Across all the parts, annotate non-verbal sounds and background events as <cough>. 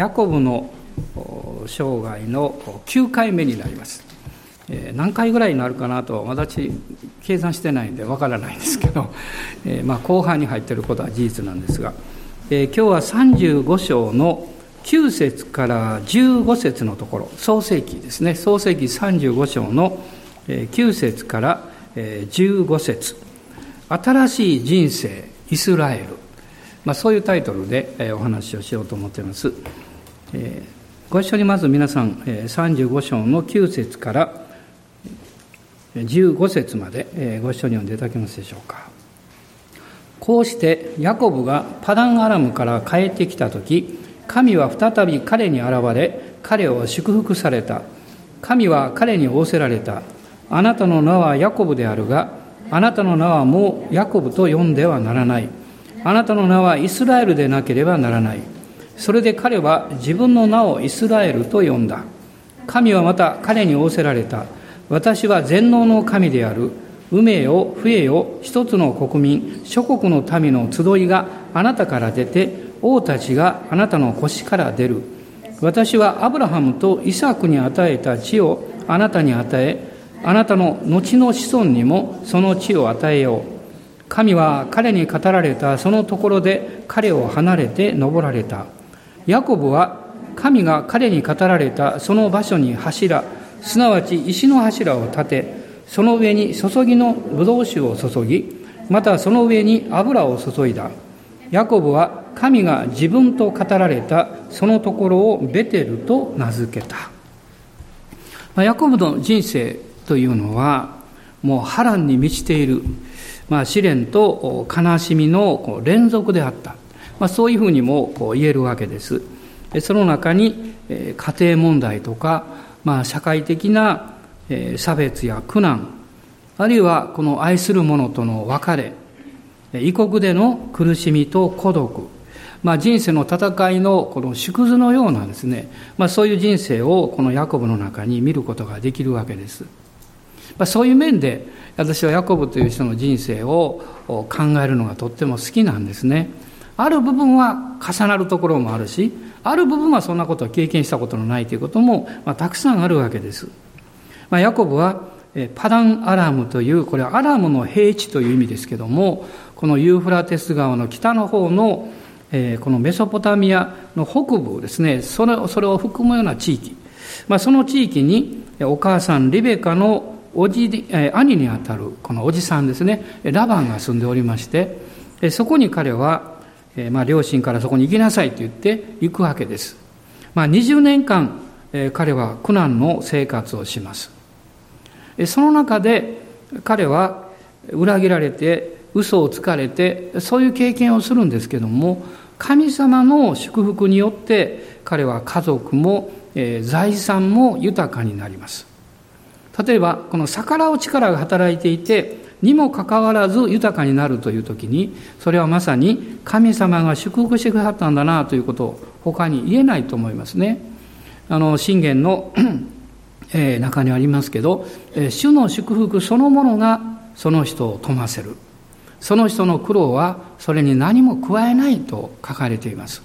ヤコブの生涯の9回目になります。何回ぐらいになるかなと私計算してないんでわからないんですけど、えまあ、後半に入っていることは事実なんですが、え今日は35章の9節から15節のところ創世記ですね。創世記35章の9節から15節。新しい人生イスラエル、まあ、そういうタイトルでお話をしようと思っています、えご一緒にまず皆さん35章の9節から15節までご一緒に読んでいただけますでしょうか。こうしてヤコブがパダンアラムから帰ってきた時神は再び彼に現れ彼を祝福された。神は彼に仰せられた。あなたの名はヤコブであるがあなたの名はもうヤコブと呼んではならない。あなたの名はイスラエルでなければならない。それで彼は自分の名をイスラエルと呼んだ。神はまた彼に仰せられた。私は全能の神である。海へよ冬よ一つの国民諸国の民の集いがあなたから出て王たちがあなたの腰から出る。私はアブラハムとイサクに与えた地をあなたに与えあなたの後の子孫にもその地を与えよう。神は彼に語られたそのところで彼を離れて登られた。ヤコブは神が彼に語られたその場所に柱すなわち石の柱を立てその上に注ぎのブドウ酒を注ぎまたその上に油を注いだヤコブは神が自分と語られたそのところをベテルと名付けた。ヤコブの人生というのはもう波乱に満ちている、まあ、試練と悲しみの連続であった。まあ、そういうふうにもこう言えるわけです。その中に家庭問題とか、まあ、社会的な差別や苦難、あるいはこの愛する者との別れ、異国での苦しみと孤独、まあ、人生の戦いのこの縮図のようなですね、まあ、そういう人生をこのヤコブの中に見ることができるわけです。まあ、そういう面で私はヤコブという人の人生を考えるのがとっても好きなんですね。ある部分は重なるところもあるし、ある部分はそんなことを経験したことのないということも、まあ、たくさんあるわけです。まあ、ヤコブはパダンアラムという、これはアラムの平地という意味ですけども、このユーフラテス川の北の方のえこのメソポタミアの北部ですねそれそれを含むような地域、まあ、その地域にお母さんリベカのおじ、え兄にあたるこのおじさんですねラバンが住んでおりましてそこに彼は、えまあ、両親からそこに行きなさいと言って行くわけです、まあ、20年間、え彼は苦難の生活をします。その中で彼は裏切られて嘘をつかれてそういう経験をするんですけども神様の祝福によって彼は家族も、え財産も豊かになります。例えばこの逆らう力が働いていてにもかかわらず豊かになるという時にそれはまさに神様が祝福してくださったんだなということを他に言えないと思いますね。あの信玄の <clears throat> え中にありますけど、え主の祝福そのものがその人を富ませるその人の苦労はそれに何も加えないと書かれています。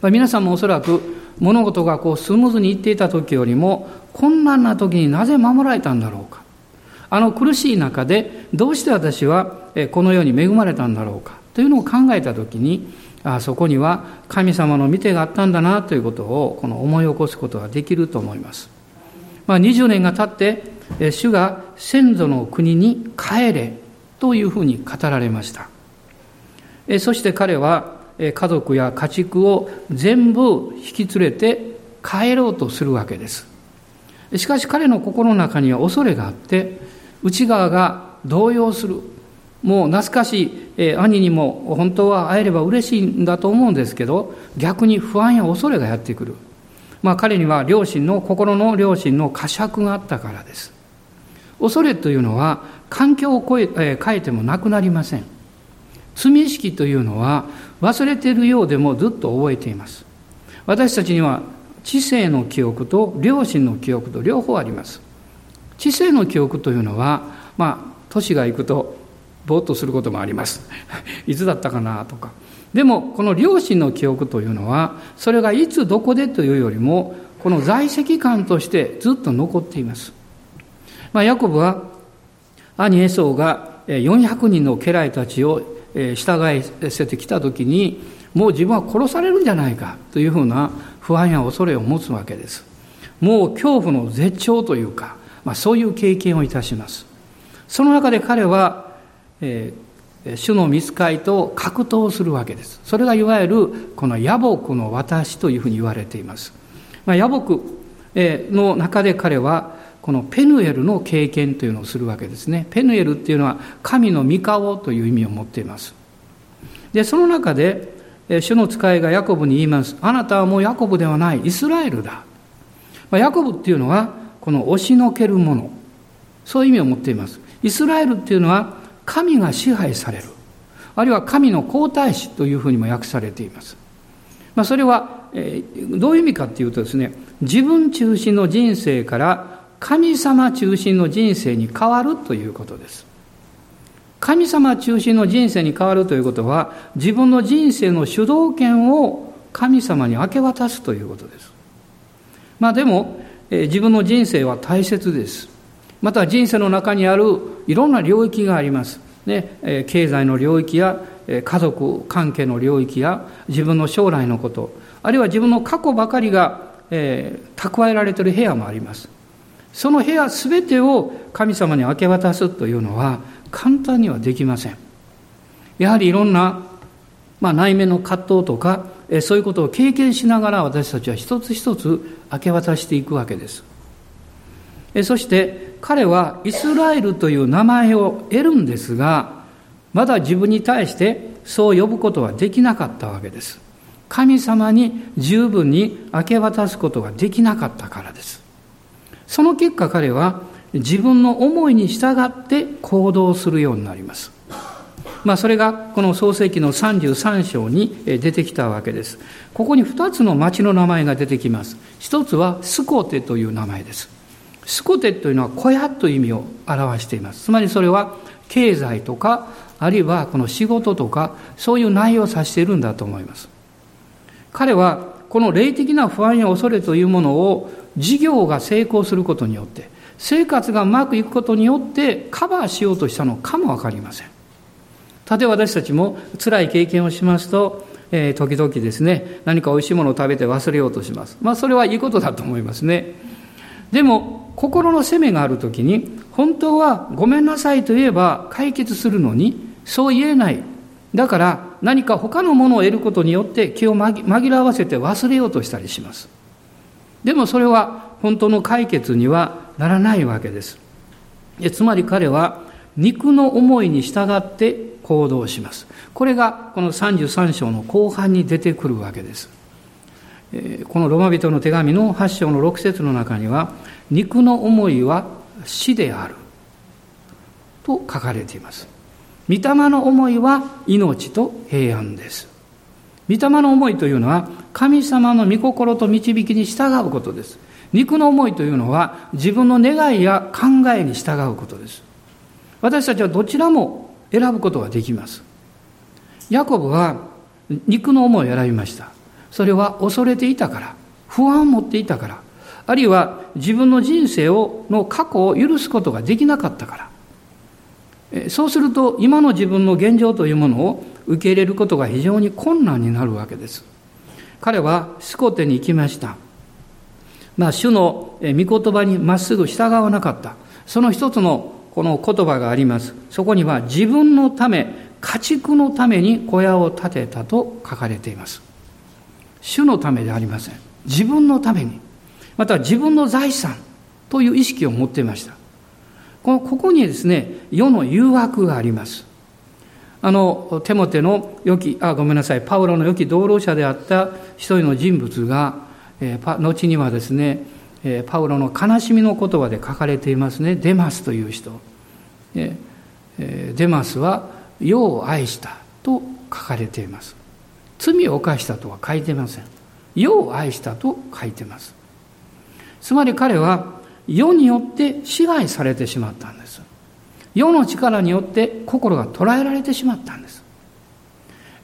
まあ、皆さんもおそらく物事がこうスムーズにいっていた時よりも困難な時になぜ守られたんだろうか。あの苦しい中でどうして私はこのように恵まれたんだろうか？というのを考えた時にあそこには神様の見てがあったんだなということをこの思い起こすことができると思います。まあ、20年が経って主が先祖の国に帰れというふうに語られました。そして彼は家族や家畜を全部引き連れて帰ろうとするわけです。しかし彼の心の中には恐れがあって、内側が動揺する。もう懐かしい兄にも本当は会えれば嬉しいんだと思うんですけど、逆に不安や恐れがやってくる。まあ彼には両親の、心の両親の呵責があったからです。恐れというのは環境を変え変えてもなくなりません罪意識というのは忘れているようでもずっと覚えています私たちには知性の記憶と良心の記憶と両方あります知性の記憶というのはまあ年がいくとぼーっとすることもあります。<laughs> いつだったかなとか。でもこの両親の記憶というのはそれがいつどこでというよりもこの在籍感としてずっと残っています、まあ、ヤコブは兄エソーが400人の家来たちを従いせてきた時にもう自分は殺されるんじゃないかというふうな不安や恐れを持つわけです。もう恐怖の絶頂というか、まあ、そういう経験をいたします。その中で彼は、えー、主の見つかりと格闘するわけです。それがいわゆるこの野木の私というふうに言われています、まあ、野木の中で彼はこのペヌエルの経験というのをするわけですね。ペヌエルっていうのは神の御顔という意味を持っています。でその中で主の使いがヤコブに言います。あなたはもうヤコブではない。イスラエルだ。ヤコブっていうのはこの押しのけるものそういう意味を持っています。イスラエルっていうのは神が支配される。あるいは神の皇太子というふうにも訳されています、まあ、それは、え、どういう意味かっていうとですね自分中心の人生から神様中心の人生に変わるということです。神様中心の人生に変わるということは自分の人生の主導権を神様に明け渡すということです。まあでも、自分の人生は大切ですまた人生の中にあるいろんな領域があります。ね、経済の領域や家族関係の領域や自分の将来のこと、あるいは自分の過去ばかりが、え、蓄えられている部屋もあります。その部屋すべてを神様に明け渡すというのは簡単にはできません。やはりいろんな、まあ、内面の葛藤とか、そういうことを経験しながら私たちは一つ一つ明け渡していくわけです。そして彼はイスラエルという名前を得るんですが、まだ自分に対してそう呼ぶことはできなかったわけです。神様に十分に明け渡すことができなかったからです。その結果彼は自分の思いに従って行動するようになります。まあ、それがこの創世記の33章に出てきたわけです。ここに2つの町の名前が出てきます。一つはスコテという名前です。スコテというのは小屋という意味を表しています。つまりそれは経済とか、あるいはこの仕事とか、そういう内容を指しているんだと思います。彼はこの霊的な不安や恐れというものを事業が成功することによって、生活がうまくいくことによってカバーしようとしたのかもわかりません。例え私たちも辛い経験をしますと、えー、時々ですね、何か美味しいものを食べて忘れようとします。まあそれはいいことだと思いますね。でも心の責めがある時に本当はごめんなさいと言えば解決するのにそう言えないだから何か他のものを得ることによって気を紛らわせて忘れようとしたりしますでもそれは本当の解決にはならないわけですつまり彼は肉の思いに従って行動します。これがこの33章の後半に出てくるわけです。このロマ人の手紙の8章の6節の中には肉の思いは死であると書かれています。御霊の思いは命と平安です。御霊の思いというのは神様の御心と導きに従うことです。肉の思いというのは自分の願いや考えに従うことです。私たちはどちらも選ぶことができます。ヤコブは肉の思いを選びました。それは恐れていたから不安を持っていたからあるいは自分の人生をの過去を許すことができなかったから。そうすると今の自分の現状というものを受け入れることが非常に困難になるわけです。彼はスコテに行きました。まあ主の御言葉にまっすぐ従わなかった。その一つのこの言葉があります。そこには自分のため家畜のために小屋を建てたと書かれています。主のためでありません。自分のために。また自分の財産という意識を持っていました。このここにですね、世の誘惑があります。あの、テモテの良き、あ、ごめんなさい、パウロの良き同労者であった一人の人物が、えー、後にはですね、え、パウロの悲しみの言葉で書かれていますね。デマスという人。え、デマスは世を愛したと書かれています。罪を犯したとは書いてません。世を愛したと書いてます。つまり彼は世によって支配されてしまったんです。世の力によって心が捉えられてしまったんです。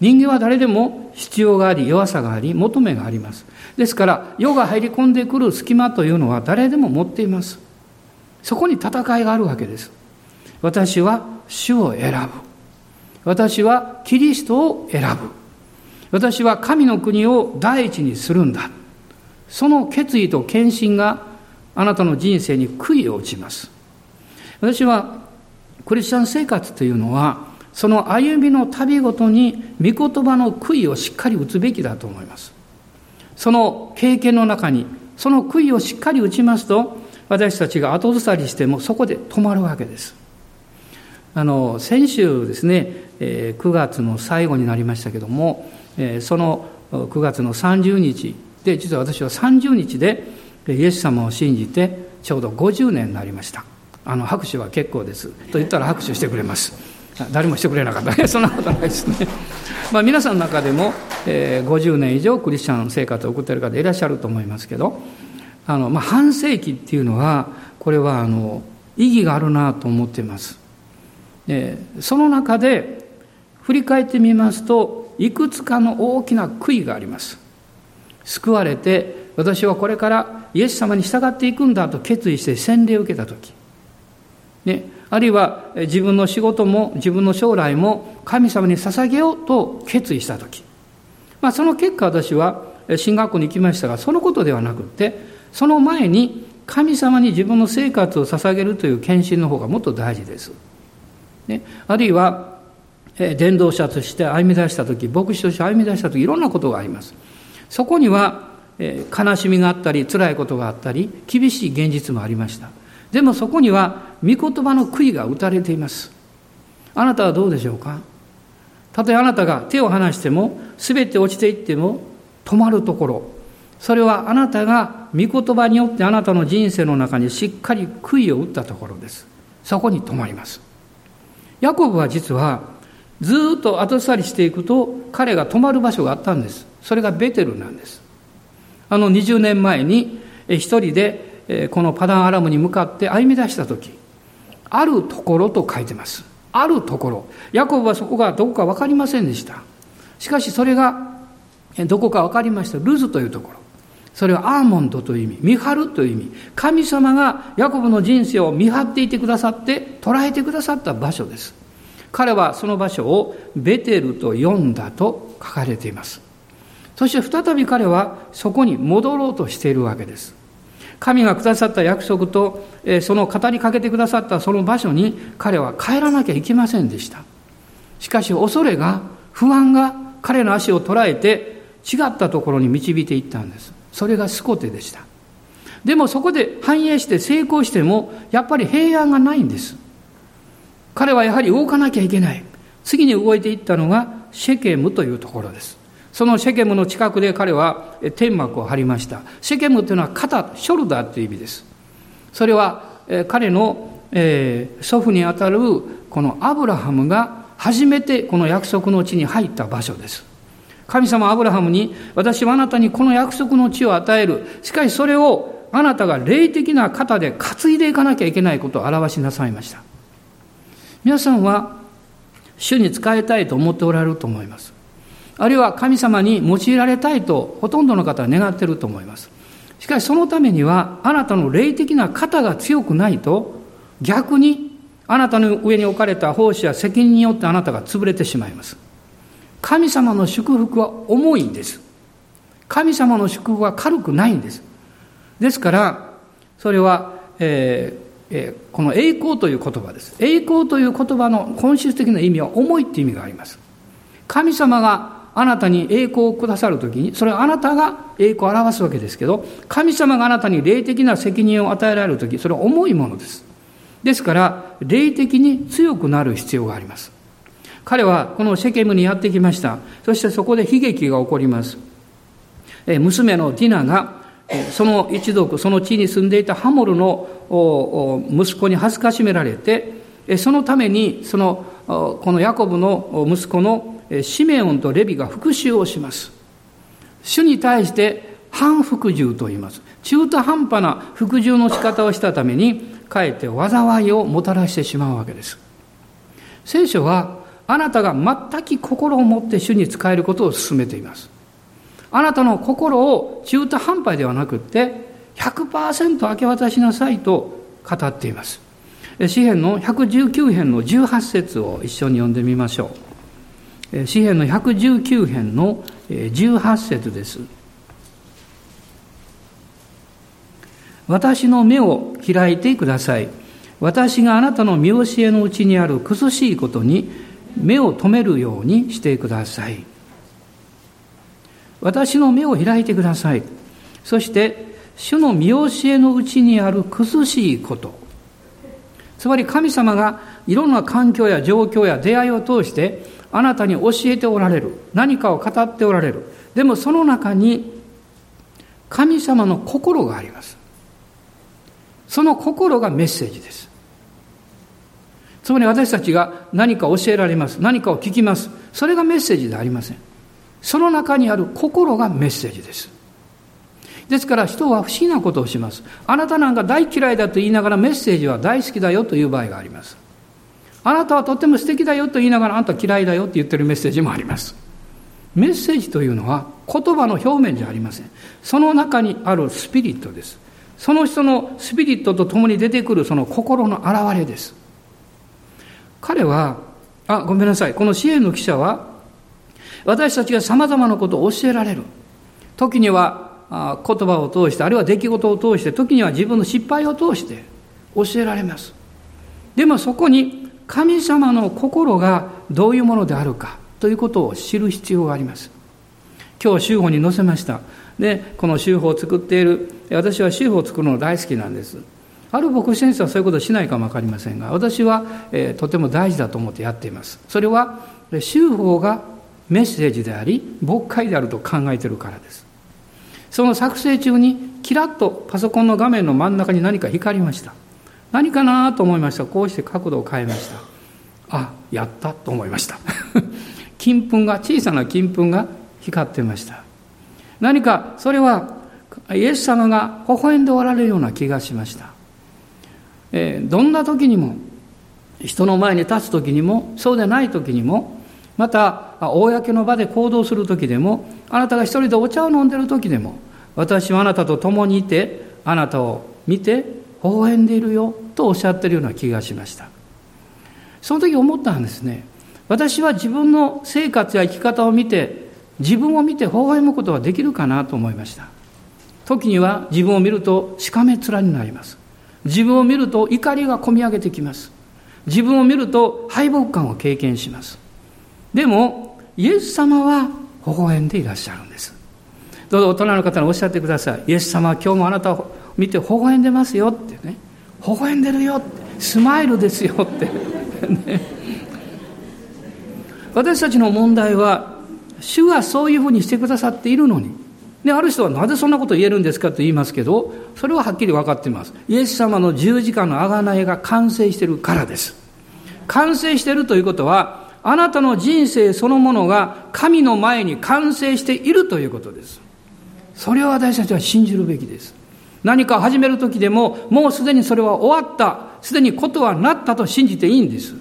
人間は誰でも必要があり、弱さがあり、求めがあります。ですから、世が入り込んでくる隙間というのは誰でも持っています。そこに戦いがあるわけです。私は主を選ぶ。私はキリストを選ぶ。私は神の国を第一にするんだ。その決意と献身があなたの人生に悔いを打ちます。私はクリスチャン生活というのはその歩みの旅ごとに御言葉の悔いをしっかり打つべきだと思います。その経験の中にその悔いをしっかり打ちますと私たちが後ずさりしてもそこで止まるわけです。あの先週ですね9月の最後になりましたけどもその9月の30日で実は私は30日でイエス様を信じてちょうど50年になりました。あの拍手は結構です。と言ったら拍手してくれます。誰もしてくれなかった。<laughs> そんなことないですね。<laughs> まあ皆さんの中でも、えー、50年以上クリスチャン生活を送っている方いらっしゃると思いますけどあの、まあ、半世紀っていうのはこれはあの意義があるなと思っています、えー、その中で振り返ってみますといくつかの大きな悔いがあります。救われて私はこれからイエス様に従っていくんだと決意して洗礼を受けた時、ね、あるいは自分の仕事も自分の将来も神様に捧げようと決意した時、まあ、その結果私は進学校に行きましたがそのことではなくてその前に神様に自分の生活を捧げるという献身の方がもっと大事です。ね、あるいは伝道者として歩み出した時牧師として歩み出した時いろんなことがあります。そこには悲しみがあったり辛いことがあったり厳しい現実もありましたでもそこには御言葉の杭が打たれています。あなたはどうでしょうか？たとえあなたが手を離しても全て落ちていっても止まるところ。それはあなたが御言葉によってあなたの人生の中にしっかり杭を打ったところです。そこに止まります。ヤコブは実はずっと後去りしていくと彼が止まる場所があったんです。それがベテルなんです。あの20年前に一人でこのパダンアラムに向かって歩み出した時あるところと書いてます。あるところ。ヤコブはそこがどこか分かりませんでした。しかしそれがどこか分かりました。ルズというところ。それはアーモンドという意味。見張るという意味。神様がヤコブの人生を見張っていてくださって捉えてくださった場所です。彼はその場所をベテルと呼んだと書かれています。そして再び彼はそこに戻ろうとしているわけです。神がくださった約束と、その語りかけてくださったその場所に彼は帰らなきゃいけませんでした。しかし恐れが、不安が彼の足を捉えて違ったところに導いていったんです。それがスコテでした。でもそこで繁栄して成功しても、やっぱり平安がないんです。彼はやはり動かなきゃいけない。次に動いていったのがシェケムというところです。そのシェケムの近くで彼は天幕を張りました。シェケムというのは肩、ショルダーという意味です。それは彼の祖父にあたるこのアブラハムが初めてこの約束の地に入った場所です。神様アブラハムに私はあなたにこの約束の地を与える。しかしそれをあなたが霊的な肩で担いでいかなきゃいけないことを表しなさいました。皆さんは主に仕えたいと思っておられると思います。あるいは神様に用いられたいとほとんどの方は願っていると思います。しかしそのためにはあなたの霊的な肩が強くないと逆にあなたの上に置かれた奉仕や責任によってあなたが潰れてしまいます。神様の祝福は重いんです。神様の祝福は軽くないんです。ですから、それは、えーえー、この栄光という言葉です。栄光という言葉の本質的な意味は重いっていう意味があります。神様があなたに栄光をくださるときに、それはあなたが栄光を表すわけですけど、神様があなたに霊的な責任を与えられるとき、それは重いものです。ですから、霊的に強くなる必要があります。彼はこのシェケムにやってきました。そしてそこで悲劇が起こります。娘のディナが、その一族、その地に住んでいたハモルの息子に恥ずかしめられて、そのために、その、このヤコブの息子のシメオンとレビが復讐をします。主に対して反服従と言います。中途半端な服従の仕方をしたために、かえって災いをもたらしてしまうわけです。聖書は、あなたが全く心を持って主に仕えることを進めています。あなたの心を中途半端ではなくって100%明け渡しなさいと語っています。詩篇の119編の18節を一緒に読んでみましょう。詩篇の119編の18節です。私の目を開いてください。私があなたの見教えのうちにある苦しいことに目を留めるようにしてください。私の目を開いてください。そして、主の見教えのうちにある苦しいこと。つまり神様がいろんな環境や状況や出会いを通してあなたに教えておられる。何かを語っておられる。でもその中に神様の心があります。その心がメッセージです。つまり私たちが何か教えられます。何かを聞きます。それがメッセージではありません。その中にある心がメッセージです。ですから人は不思議なことをします。あなたなんか大嫌いだと言いながらメッセージは大好きだよという場合があります。あなたはとっても素敵だよと言いながらあんた嫌いだよって言ってるメッセージもあります。メッセージというのは言葉の表面じゃありません。その中にあるスピリットです。その人のスピリットと共に出てくるその心の表れです。彼は、あ、ごめんなさい。この支援の記者は私たちが様々なことを教えられる。時には言葉を通して、あるいは出来事を通して、時には自分の失敗を通して教えられます。でもそこに神様の心がどういうものであるかということを知る必要があります。今日、修法に載せました。で、この修法を作っている、私は修法を作るの大好きなんです。ある牧師先生はそういうことしないかもわかりませんが、私は、えー、とても大事だと思ってやっています。それは、修法がメッセージであり牧会であると考えているからですその作成中にキラッとパソコンの画面の真ん中に何か光りました何かなと思いました。こうして角度を変えました。あやったと思いました。<laughs> 金粉が小さな金粉が光ってました。何かそれはイエス様が微笑んでおられるような気がしました、えー、どんな時にも人の前に立つ時にもそうでない時にもまた公の場で行動する時でもあなたが一人でお茶を飲んでる時でも私はあなたと共にいてあなたを見て微笑んでいるよとおっしゃってるような気がしました。その時思ったんですね。私は自分の生活や生き方を見て自分を見て微笑むことはできるかなと思いました。時には自分を見るとしかめ面になります。自分を見ると怒りがこみ上げてきます。自分を見ると敗北感を経験します。でも、イエス様は微笑んでいらっしゃるんです。どうぞ大人の方におっしゃってください。イエス様は今日もあなたを見て微笑んでますよってね。微笑んでるよって。スマイルですよって。ね、私たちの問題は、主はそういうふうにしてくださっているのに。で、ある人はなぜそんなこと言えるんですかと言いますけど、それははっきり分かっています。イエス様の十字架の贖いが完成しているからです。完成しているということは、あなたの人生そのものが神の前に完成しているということです。それを私たちは信じるべきです。何か始める時でも、もうすでにそれは終わった、すでにことはなったと信じていいんです。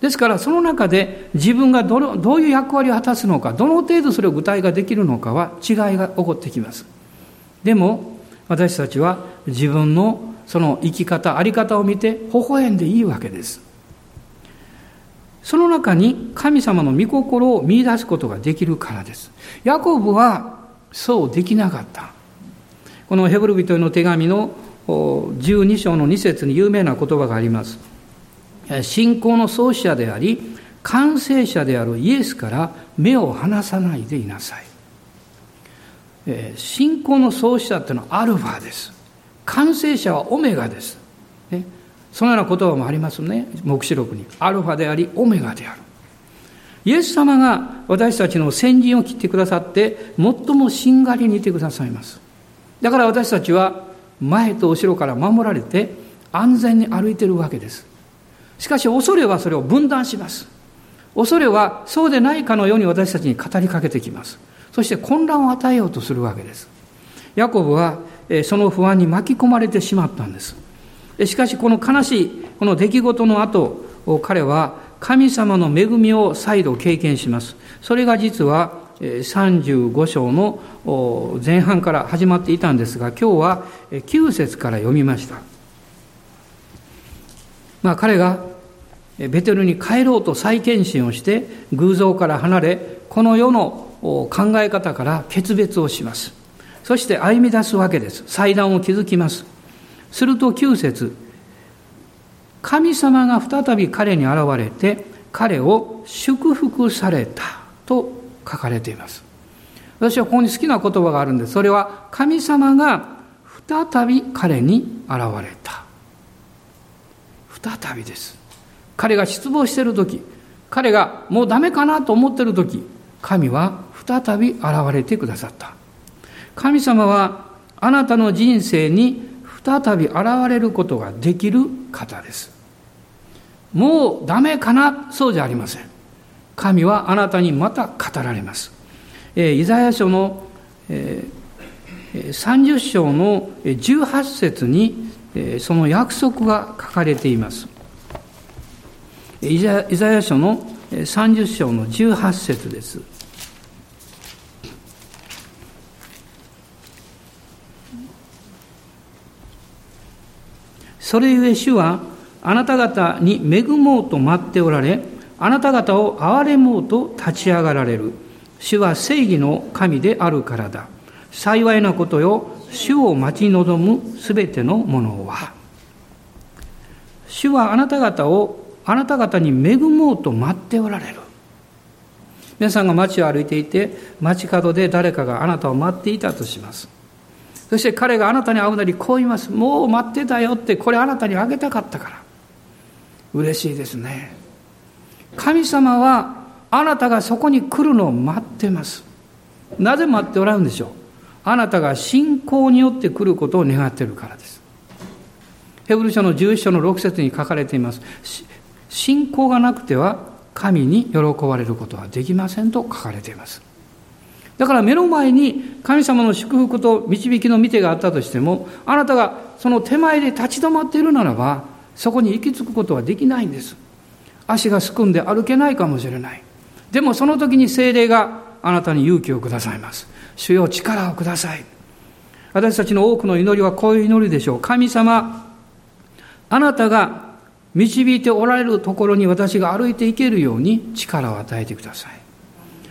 ですから、その中で自分がどのどういう役割を果たすのか、どの程度それを具体化できるのかは違いが起こってきます。でも、私たちは自分のその生き方、あり方を見て微笑んでいいわけです。その中に神様の御心を見出すことができるからです。ヤコブはそうできなかった。このヘブル人への手紙の12章の2節に有名な言葉があります。信仰の創始者であり、完成者であるイエスから目を離さないでいなさい。信仰の創始者っていうのはアルファです。完成者はオメガです。ねそのような言葉もありますね。黙示録に。アルファであり、オメガである。イエス様が私たちの先陣を切ってくださって、最もしんがりにいてくださいます。だから私たちは前と後ろから守られて安全に歩いているわけです。しかし恐れはそれを分断します。恐れはそうでないかのように私たちに語りかけてきます。そして混乱を与えようとするわけです。ヤコブはその不安に巻き込まれてしまったんです。しかしこの悲しいこの出来事の後彼は神様の恵みを再度経験します。それが実は35章の前半から始まっていたんですが、今日は9節から読みました。まあ彼がベテルに帰ろうと再献身をして偶像から離れ、この世の考え方から決別をします。そして歩み出すわけです。祭壇を築きます。すると9節神様が再び彼に現れて彼を祝福されたと書かれています。私はここに好きな言葉があるんです。それは神様が再び彼に現れた。再びです。彼が失望している時彼がもうダメかなと思っている時神は再び現れてくださった。神様はあなたの人生に再び現れることができる方です。もうダメかな？そうじゃありません。神はあなたにまた語られます。えイザヤ書の、え30章の18節にその約束が書かれています。イザヤ書の30章の18節です。それゆえ主はあなた方に恵もうと待っておられ、あなた方を憐れもうと立ち上がられる。主は正義の神であるからだ。幸いなことよ、主を待ち望むすべてのものは。主はあなた方を、あなた方に恵もうと待っておられる。皆さんが街を歩いていて、街角で誰かがあなたを待っていたとします。そして彼があなたに会うなりこう言います。もう待ってたよって、これあなたにあげたかったから。嬉しいですね。神様はあなたがそこに来るのを待ってます。なぜ待っておられるんでしょう？あなたが信仰によって来ることを願っているからです。ヘブル書の11章の6節に書かれています。信仰がなくては神に喜ばれることはできませんと書かれています。だから目の前に神様の祝福と導きの見てがあったとしても、あなたがその手前で立ち止まっているならば、そこに行き着くことはできないんです。足がすくんで歩けないかもしれない。でもその時に精霊があなたに勇気をくださいます。主よ力をください。私たちの多くの祈りはこういう祈りでしょう。神様、あなたが導いておられるところに私が歩いていけるように力を与えてください。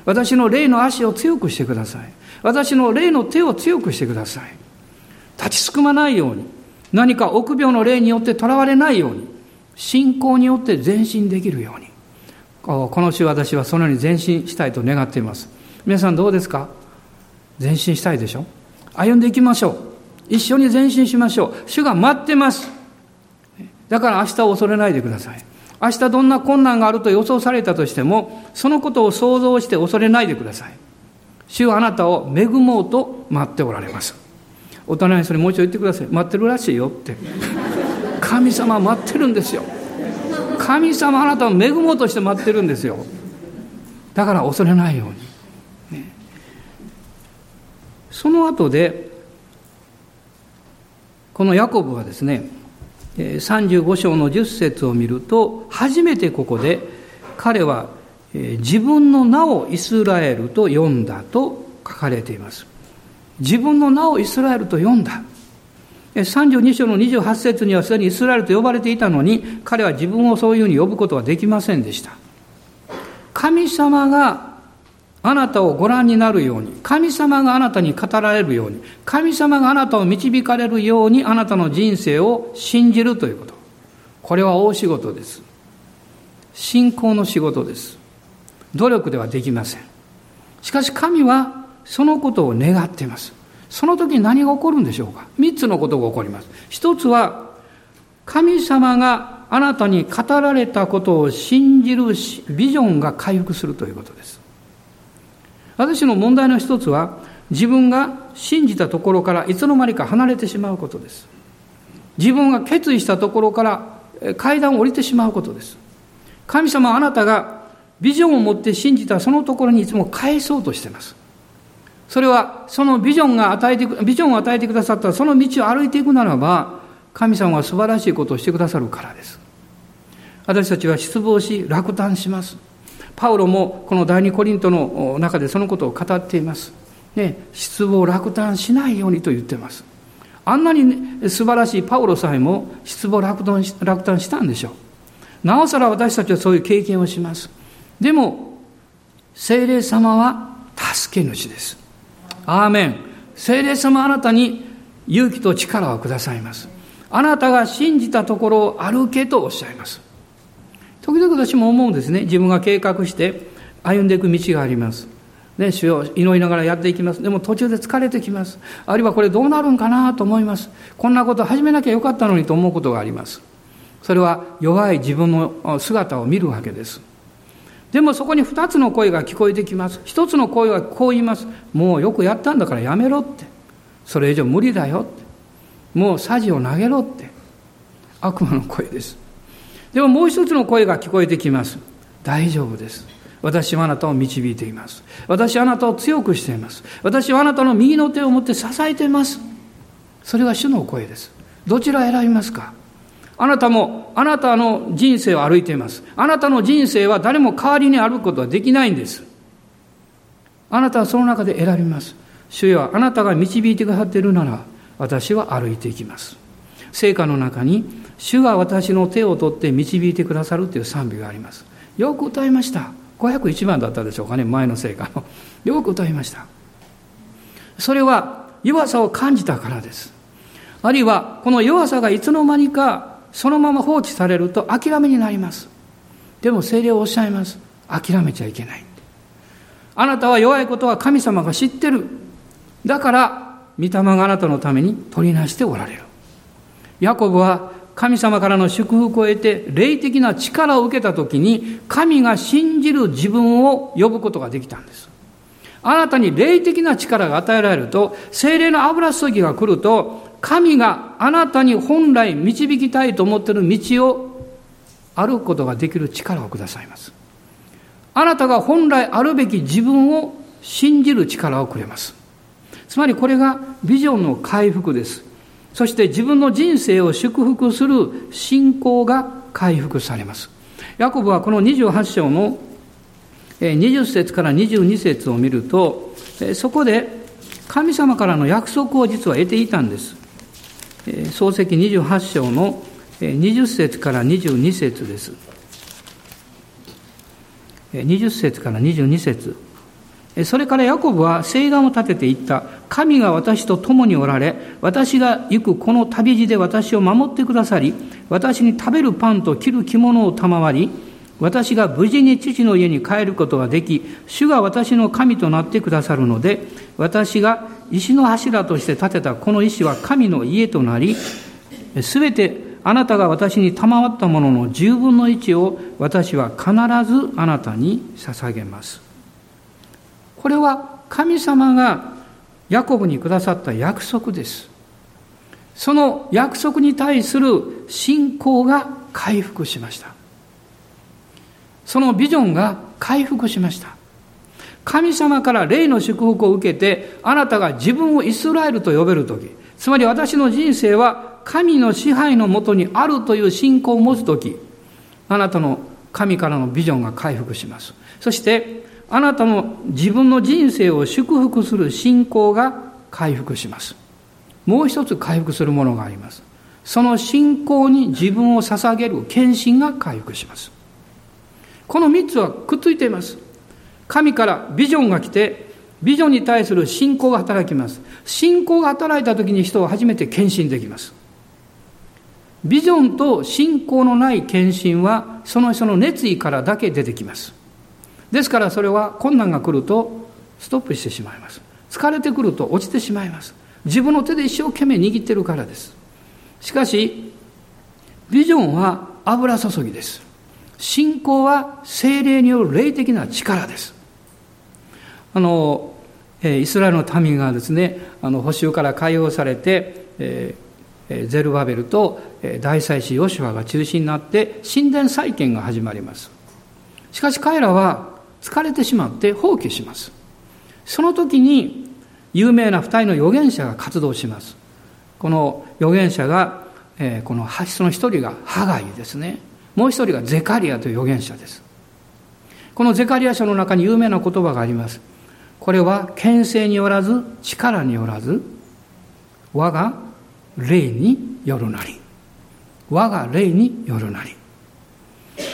私の霊の足を強くしてください。私の霊の手を強くしてください。立ちすくまないように、何か臆病の霊によって囚われないように、信仰によって前進できるように。この週私はそのように前進したいと願っています。皆さんどうですか？前進したいでしょ？歩んでいきましょう。一緒に前進しましょう。主が待ってます。だから明日を恐れないでください。明日どんな困難があると予想されたとしてもそのことを想像して恐れないでください。主はあなたを恵もうと待っておられます。お隣にそれもう一度言ってください。待ってるらしいよって。神様待ってるんですよ。神様あなたを恵もうとして待ってるんですよ。だから恐れないように、ね、その後でこのヤコブはですね35章の10節を見ると初めてここで彼は自分の名をイスラエルと呼んだと書かれています。自分の名をイスラエルと呼んだ。32章の28節にはすでにイスラエルと呼ばれていたのに、彼は自分をそういうふうに呼ぶことはできませんでした。神様があなたをご覧になるように、神様があなたに語られるように、神様があなたを導かれるように、あなたの人生を信じるということ。これは大仕事です。信仰の仕事です。努力ではできません。しかし神はそのことを願っています。その時に何が起こるんでしょうか？三つのことが起こります。一つは、神様があなたに語られたことを信じるビジョンが回復するということです。私の問題の一つは、自分が信じたところからいつの間にか離れてしまうことです。自分が決意したところから階段を降りてしまうことです。神様あなたがビジョンを持って信じたそのところにいつも返そうとしています。それは、そのビジョンが与えて、ビジョンを与えてくださったその道を歩いていくならば、神様は素晴らしいことをしてくださるからです。私たちは失望し落胆します。パウロもこの第二コリントの中でそのことを語っています、ね、失望落胆しないようにと言っています。あんなに、ね、素晴らしいパウロさえも失望落胆落胆したんでしょう。なおさら私たちはそういう経験をします。でも精霊様は助け主です。アーメン精霊様あなたに勇気と力をくださいますあなたが信じたところを歩けとおっしゃいます時々私も思うんですね自分が計画して歩んでいく道がありますね、主を祈りながらやっていきます。でも途中で疲れてきます。あるいはこれどうなるんかなと思います。こんなこと始めなきゃよかったのにと思うことがあります。それは弱い自分の姿を見るわけです。でもそこに二つの声が聞こえてきます。一つの声はこう言います。もうよくやったんだからやめろって。それ以上無理だよって。もうさじを投げろって。悪魔の声です。でももう一つの声が聞こえてきます。大丈夫です。私はあなたを導いています。私はあなたを強くしています。私はあなたの右の手を持って支えています。それが主の声です。どちら選びますか？あなたもあなたの人生を歩いています。あなたの人生は誰も代わりに歩くことはできないんです。あなたはその中で選びます。主よあなたが導いてくださっているなら私は歩いていきます。聖歌の中に主が私の手を取って導いてくださるという賛美があります。よく歌いました。501番だったでしょうかね、前の聖歌の。<laughs> よく歌いました。それは弱さを感じたからです。あるいはこの弱さがいつの間にかそのまま放置されると諦めになります。でも精霊をおっしゃいます。諦めちゃいけない。あなたは弱いことは神様が知ってる。だから、御霊があなたのために取りなしておられる。ヤコブは神様からの祝福を得て、霊的な力を受けたときに、神が信じる自分を呼ぶことができたんです。あなたに霊的な力が与えられると、精霊の油注ぎが来ると、神があなたに本来導きたいと思っている道を歩くことができる力をくださいます。あなたが本来あるべき自分を信じる力をくれます。つまりこれがビジョンの回復です。そして自分の人生を祝福する信仰が回復されます。ヤコブはこの28章の20節から22節を見ると、そこで神様からの約束を実は得ていたんです。創世記28章の20節から22節です。20節から22節それからヤコブは誓願を立てていった。神が私と共におられ、私が行くこの旅路で私を守ってくださり、私に食べるパンと着る着物を賜り、私が無事に父の家に帰ることができ、主が私の神となってくださるので、私が石の柱として建てたこの石は神の家となり、すべてあなたが私に賜ったものの十分の一を私は必ずあなたに捧げます。これは神様がヤコブにくださった約束です。その約束に対する信仰が回復しました。そのビジョンが回復しました。神様から霊の祝福を受けて、あなたが自分をイスラエルと呼べるとき、つまり私の人生は神の支配のもとにあるという信仰を持つとき、あなたの神からのビジョンが回復します。そして、あなたの自分の人生を祝福する信仰が回復します。もう一つ回復するものがあります。その信仰に自分を捧げる献身が回復します。この三つはくっついています。神からビジョンが来て、ビジョンに対する信仰が働きます。信仰が働いた時に人は初めて献身できます。ビジョンと信仰のない献身は、その人の熱意からだけ出てきます。ですからそれは困難が来るとストップしてしまいます。疲れてくると落ちてしまいます。自分の手で一生懸命握ってるからです。しかし、ビジョンは油注ぎです。信仰は精霊による霊的な力です。あの、えイスラエルの民がですね、あの、補修から解放されて、えー、ゼルバベルと大祭司ヨシュアが中心になって神殿再建が始まります。しかし彼らは疲れてしまって放棄します。その時に有名な二人の預言者が活動します。この預言者が、え、このその一人がハガイですね。もう一人がゼカリアという預言者です。このゼカリア書の中に有名な言葉があります。これは牽制によらず、力によらず、我が霊によるなり。我が霊によるなり。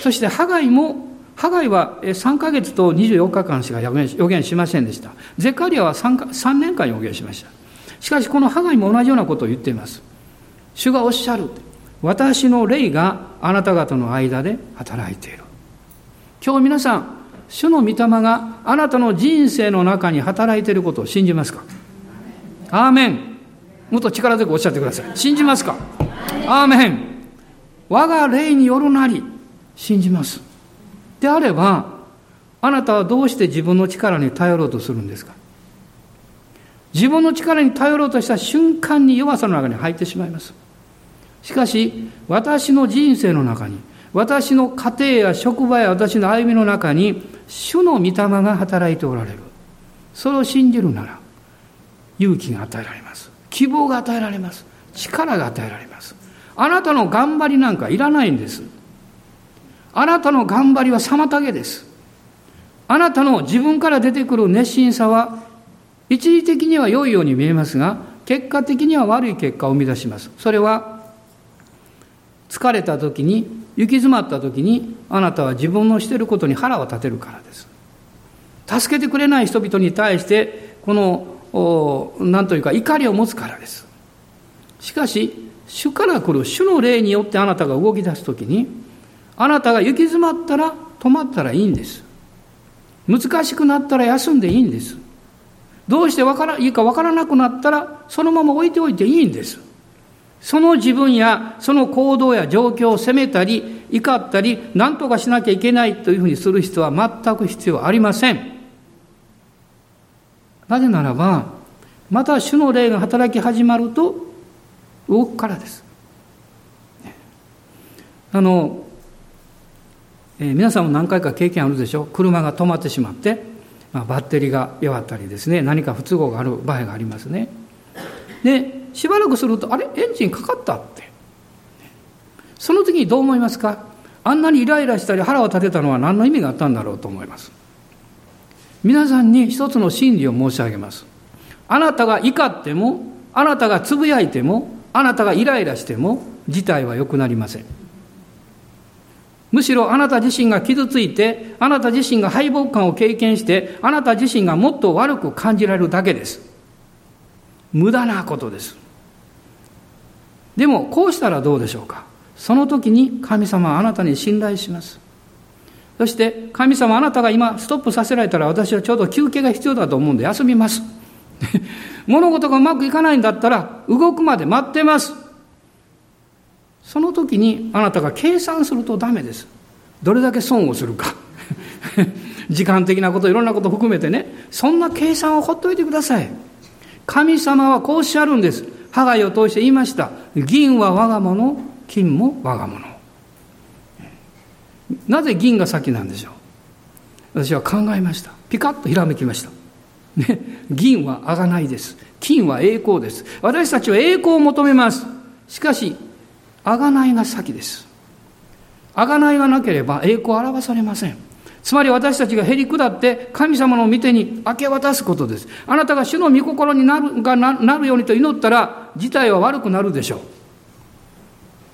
そして、ハガイも、ハガイは3ヶ月と24日間しか予言しませんでした。ゼカリアは 3, 3年間予言しました。しかし、このハガイも同じようなことを言っています。主がおっしゃる。私の霊があなた方の間で働いている。今日皆さん、主の御霊があなたの人生の中に働いていることを信じますか？アーメン。もっと力強くおっしゃってください。信じますか？アーメン。我が霊によるなり、信じます。であれば、あなたはどうして自分の力に頼ろうとするんですか？自分の力に頼ろうとした瞬間に弱さの中に入ってしまいます。しかし、私の人生の中に、私の家庭や職場や私の歩みの中に、主の御霊が働いておられる。それを信じるなら、勇気が与えられます。希望が与えられます。力が与えられます。あなたの頑張りなんかいらないんです。あなたの頑張りは妨げです。あなたの自分から出てくる熱心さは、一時的には良いように見えますが、結果的には悪い結果を生み出します。それは、疲れた時に、行き詰まった時に、あなたは自分のしていることに腹を立てるからです。助けてくれない人々に対して、この、何というか怒りを持つからです。しかし、主から来る主の霊によってあなたが動き出すときに、あなたが行き詰まったら止まったらいいんです。難しくなったら休んでいいんです。どうしてわからいいかわからなくなったらそのまま置いておいていいんです。その自分やその行動や状況を責めたり怒ったり何とかしなきゃいけないというふうにする必要は全く必要ありません。なぜならばまた主の霊が働き始まると動くからです。あの、えー、皆さんも何回か経験あるでしょう車が止まってしまって、まあ、バッテリーが弱ったりですね何か不都合がある場合がありますねでしばらくするとあれ？エンジンかかった？って。その時にどう思いますか？あんなにイライラしたり腹を立てたのは何の意味があったんだろうと思います。皆さんに一つの真理を申し上げます。あなたが怒ってもあなたがつぶやいてもあなたがイライラしても事態は良くなりません。むしろあなた自身が傷ついてあなた自身が敗北感を経験してあなた自身がもっと悪く感じられるだけです。無駄なことですでもこうしたらどうでしょうか？その時に神様はあなたに信頼しますそして神様あなたが今ストップさせられたら私はちょうど休憩が必要だと思うんで休みます <laughs> 物事がうまくいかないんだったら動くまで待ってます。その時にあなたが計算するとダメです。どれだけ損をするか。<laughs> 時間的なこと、いろんなこと含めてね、そんな計算をほっといてください。神様はこうおっしゃるんです。ハガイを通して言いました。銀は我が物、金も我が物。なぜ銀が先なんでしょう？私は考えました。ピカッとひらめきました。ね、銀は贖いです。金は栄光です。私たちは栄光を求めます。しかし、贖いが先です。贖いがなければ栄光を表されません。つまり私たちがへり下って神様の御手に明け渡すことです。あなたが主の御心になるがなるようにと祈ったら事態は悪くなるでしょう。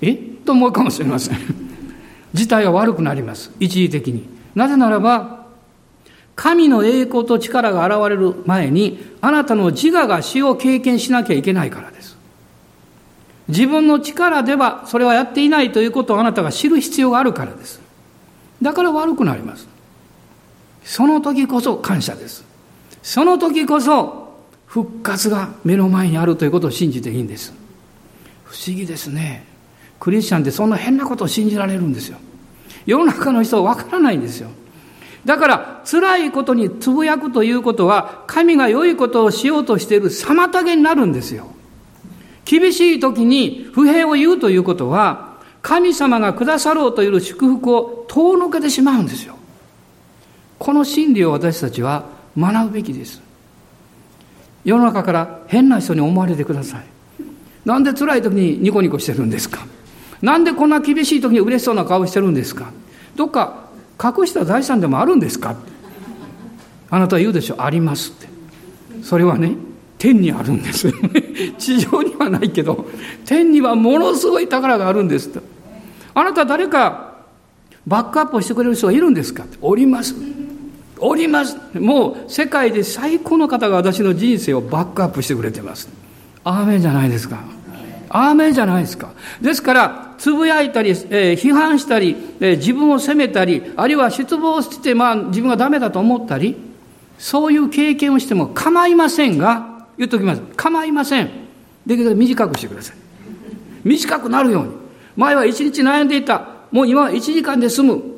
え？と思うかもしれません。<laughs> 事態は悪くなります。一時的に。なぜならば、神の栄光と力が現れる前に、あなたの自我が死を経験しなきゃいけないからです。自分の力ではそれはやっていないということをあなたが知る必要があるからです。だから悪くなります。その時こそ感謝です。その時こそ復活が目の前にあるということを信じていいんです。不思議ですね。クリスチャンってそんな変なことを信じられるんですよ。世の中の人はわからないんですよ。だから辛いことにつぶやくということは神が良いことをしようとしている妨げになるんですよ。厳しい時に不平を言うということは神様がくださろうという祝福を遠のけてしまうんですよ。この真理を私たちは学ぶべきです。世の中から変な人に思われてください。なんで辛い時にニコニコしてるんですか？なんでこんな厳しい時に嬉しそうな顔してるんですか？どっか隠した財産でもあるんですか？あなたは言うでしょ。ありますって。それはね天にあるんです。<laughs> 地上にはないけど天にはものすごい宝があるんですとあなた誰かバックアップをしてくれる人がいるんですか？おります。おります。もう世界で最高の方が私の人生をバックアップしてくれてます。アーメンじゃないですか。アーメンじゃないですか。ですからつぶやいたり、えー、批判したり、えー、自分を責めたりあるいは失望して、まあ、自分がダメだと思ったりそういう経験をしても構いませんが言っときます。構いません。できるだけ短くしてください。短くなるように。前は一日悩んでいた。もう今は1時間で済む。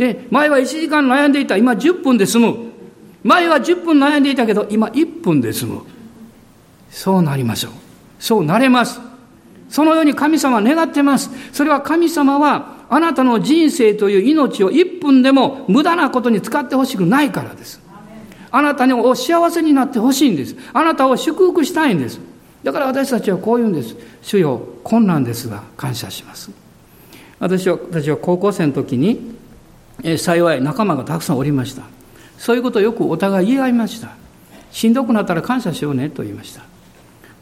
で、前は1時間悩んでいた、今10分で済む。前は10分悩んでいたけど、今1分で済む。そうなりましょう。そうなれます。そのように神様は願ってます。それは神様は、あなたの人生という命を1分でも無駄なことに使ってほしくないからです。あなたにお幸せになってほしいんです。あなたを祝福したいんです。だから私たちはこう言うんです。主よ、困難ですが感謝します。私は、私は高校生の時に、え幸い仲間がたくさんおりました。そういうことをよくお互い言い合いました。しんどくなったら感謝しようねと言いました。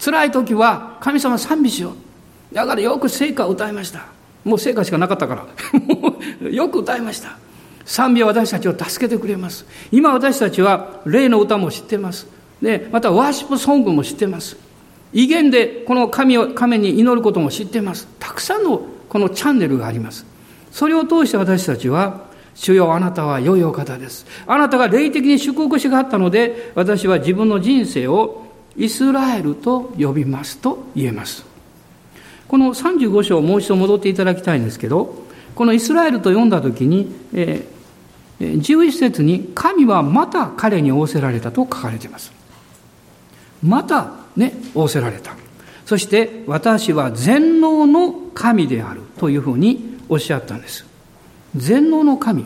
辛い時は神様賛美しよう。だからよく聖歌を歌いました。もう聖歌しかなかったから。<laughs> よく歌いました。賛美は私たちを助けてくれます。今私たちは霊の歌も知ってます。でまたワーシップソングも知ってます。威厳でこの神を神に祈ることも知ってます。たくさんのこのチャンネルがあります。それを通して私たちは主よあなたは良いお方です。あなたが霊的に祝福しがあったので、私は自分の人生をイスラエルと呼びますと言えます。この35章をもう一度戻っていただきたいんですけど、このイスラエルと読んだときに、えー、11節に神はまた彼に仰せられたと書かれています。またね、仰せられた。そして私は全能の神であるというふうにおっしゃったんです。全能の神。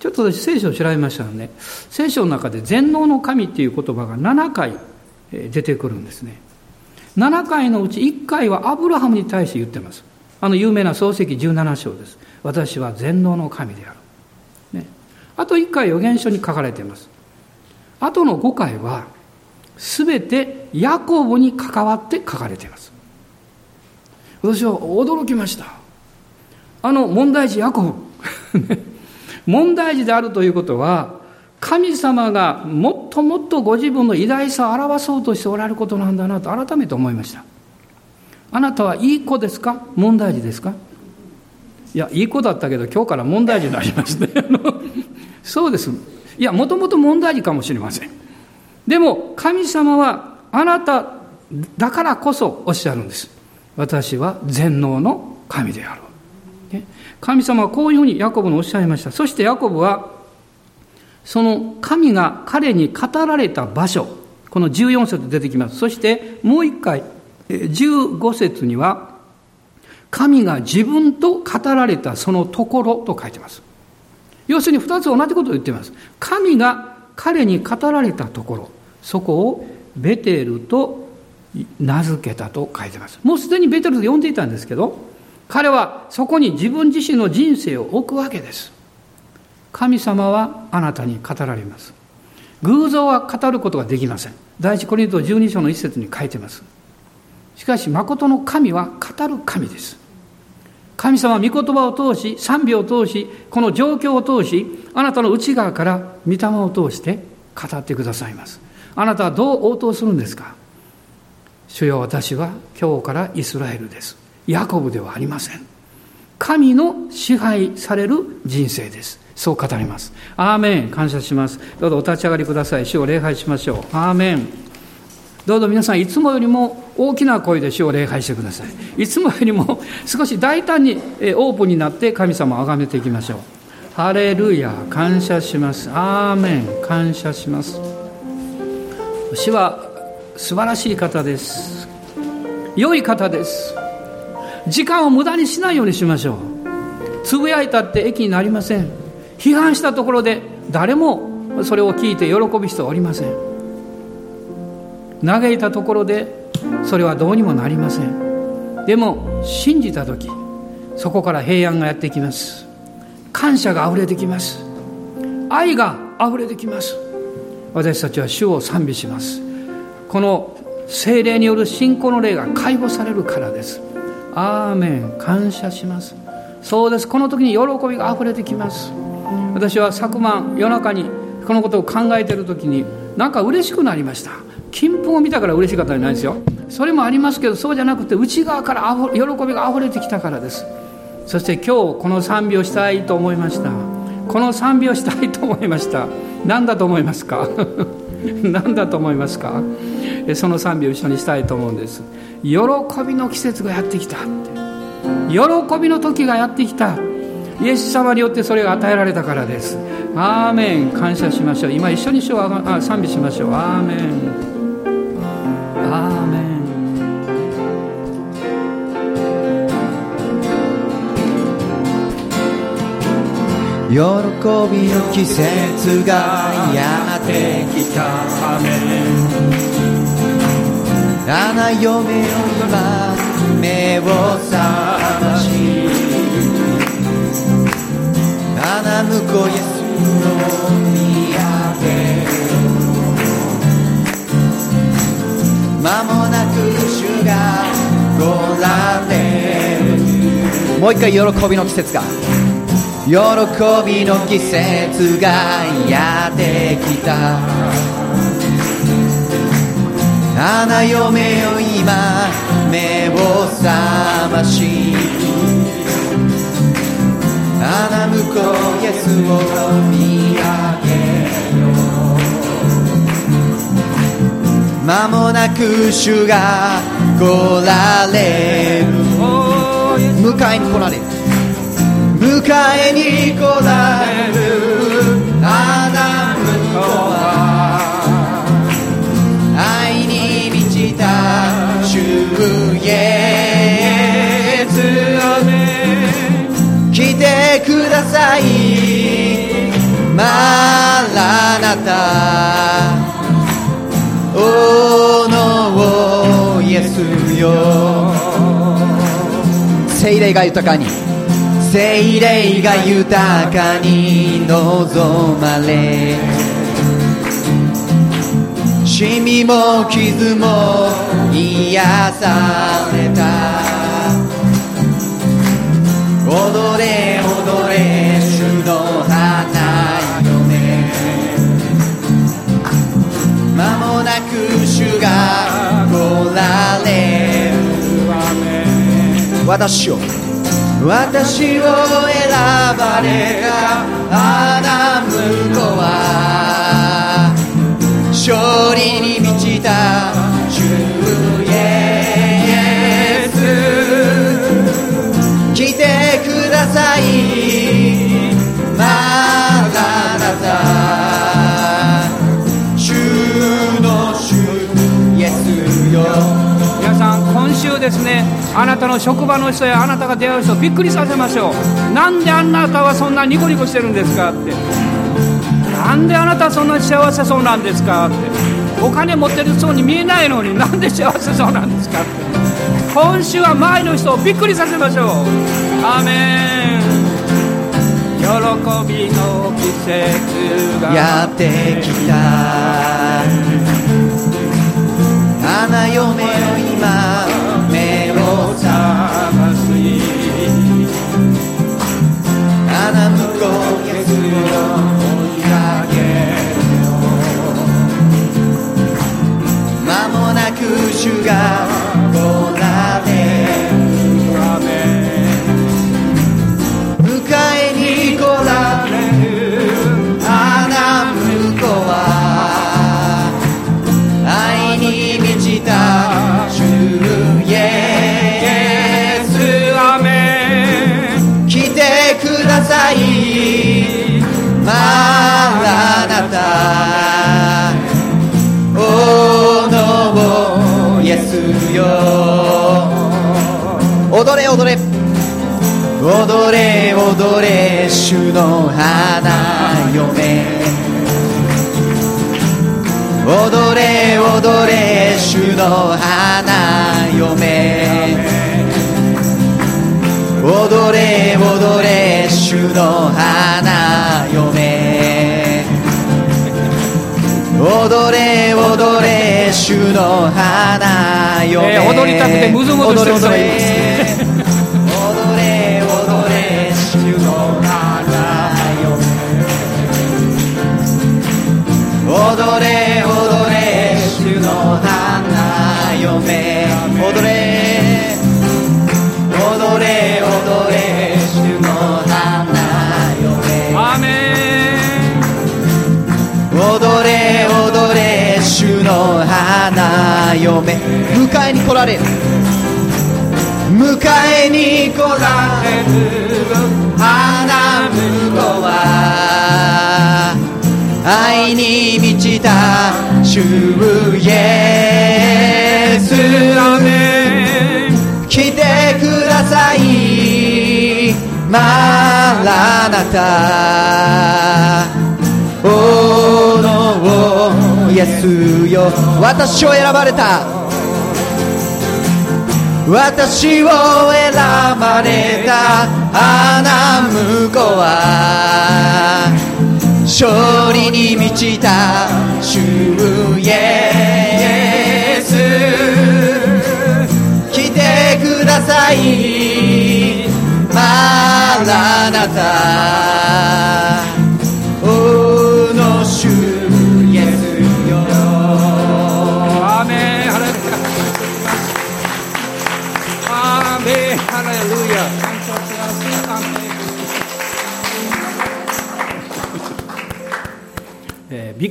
ちょっと私聖書を調べましたらね聖書の中で全能の神っていう言葉が7回出てくるんですね。7回のうち1回はアブラハムに対して言ってます。あの有名な漱石17章です。私は全能の神である、ね、あと1回預言書に書かれています。あとの5回は全てヤコブに関わって書かれています。私は驚きました。あの問題児ヤコブ。<laughs> 問題児であるということは、神様がもっともっとご自分の偉大さを表そうとしておられることなんだなと改めて思いました。あなたはいい子ですか？問題児ですか？いや、いい子だったけど今日から問題児になりました。<laughs> そうです。いや、もともと問題児かもしれません。でも、神様はあなただからこそおっしゃるんです。私は全能の神である。神様はこういうふうにヤコブのおっしゃいました。そしてヤコブは、その神が彼に語られた場所、この14節出てきます。そしてもう一回、15節には、神が自分と語られたそのところと書いてます。要するに二つ同じことを言っています。神が彼に語られたところ、そこをベテルと名付けたと書いてます。もうすでにベテルと呼んでいたんですけど、彼はそこに自分自身の人生を置くわけです。神様はあなたに語られます。偶像は語ることができません。第一コリント12章の一節に書いてます。しかし、誠の神は語る神です。神様は御言葉を通し、賛美を通し、この状況を通し、あなたの内側から御霊を通して語ってくださいます。あなたはどう応答するんですか？主よ私は今日からイスラエルです。ヤコブではありません。神の支配される人生です。そう語ります。アーメン。感謝します。どうぞお立ち上がりください。主を礼拝しましょう。アーメン。どうぞ皆さん、いつもよりも大きな声で主を礼拝してください。いつもよりも少し大胆にオープンになって神様を崇めていきましょう。ハレルヤ。感謝します。アーメン。感謝します。主は素晴らしい方です。良い方です。時間を無駄にしないようにしましょう。つぶやいたって益になりません。批判したところで誰もそれを聞いて喜ぶ人はおりません。嘆いたところでそれはどうにもなりません。でも信じた時そこから平安がやってきます。感謝があふれてきます。愛があふれてきます。私たちは主を賛美します。この精霊による信仰の霊が解放されるからです。アーメン感謝します。そうです。この時に喜びがあふれてきます。私は昨晩夜中にこのことを考えてる時になんか嬉しくなりました。金粉を見たから嬉しかったんじゃないですよ。それもありますけどそうじゃなくて内側から喜びがあふれてきたからです。そして今日この賛美をしたいと思いました。この賛美をしたいと思いました。何だと思いますか？<laughs> 何だと思いますか？その賛美を一緒にしたいと思うんです。喜びの季節がやってきた喜びの時がやってきた。イエス様によってそれが与えられたからです。アーメン。感謝しましょう。今一緒に主を賛美しましょう。アーメン。アーメン。喜びの季節がやってきた。ため七嫁よ今目を覚まし七婿イエスの見上げ間もなく主が来られるもう一回喜びの季節が喜びの季節がやってきた花嫁よ今目を覚まし花婿イエス。を見上げよう。間もなく主が来られる。迎えに来られる。迎えに来られるた主イエス来てください。マラナタおのイエスよ。精霊が豊かに。精霊が豊かに望まれ。シミも傷も癒された。踊れ踊れ主の花嫁間もなく主が来られる私を私を選ばれた。アダムとは勝利に満ちた。主イエス。来てください。マラナタ主の主イエスよ。皆さん今週ですねあなたの職場の人やあなたが出会う人びっくりさせましょう。なんであなたはそんなニコニコしてるんですかって。なんであなたそんな幸せそうなんですかって。お金持ってるそうに見えないのになんで幸せそうなんですかって。今週は周りの人をびっくりさせましょう。アーメン。喜びの季節が。やってきた。花嫁よ今目を覚ます。花婿く主れ踊れ。踊れ踊れ主の花嫁。踊れ踊れ主の花嫁。踊れの花嫁。踊れ踊れ主の花嫁、えー踊りたくてムズムズしてる人がいます踊れ踊れ主の花嫁。踊れ踊れ主の花嫁。踊れ踊れ踊れ主の花嫁踊れ踊れ主の花嫁迎えに来られる迎えに来られる花婿は愛に満ちた主イエス。来てください。マラナタ。おのイエスよ。私を選ばれた。私を選ばれた花婿は勝利に満ちた主イエス。来てください。マラナタ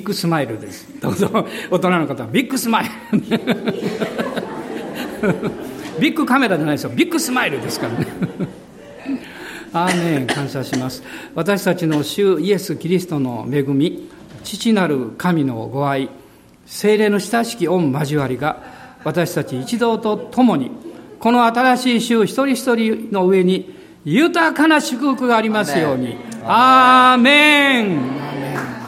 グスマイルです。どうぞ大人の方はビッグスマイル。<laughs> ビッグカメラじゃないですよ。ビッグスマイルですからね。<laughs> アーメン感謝します。私たちの主イエス・キリストの恵み父なる神のご愛精霊の親しき御交わりが私たち一同と共にこの新しい週一人一人の上に豊かな祝福がありますように。アーメン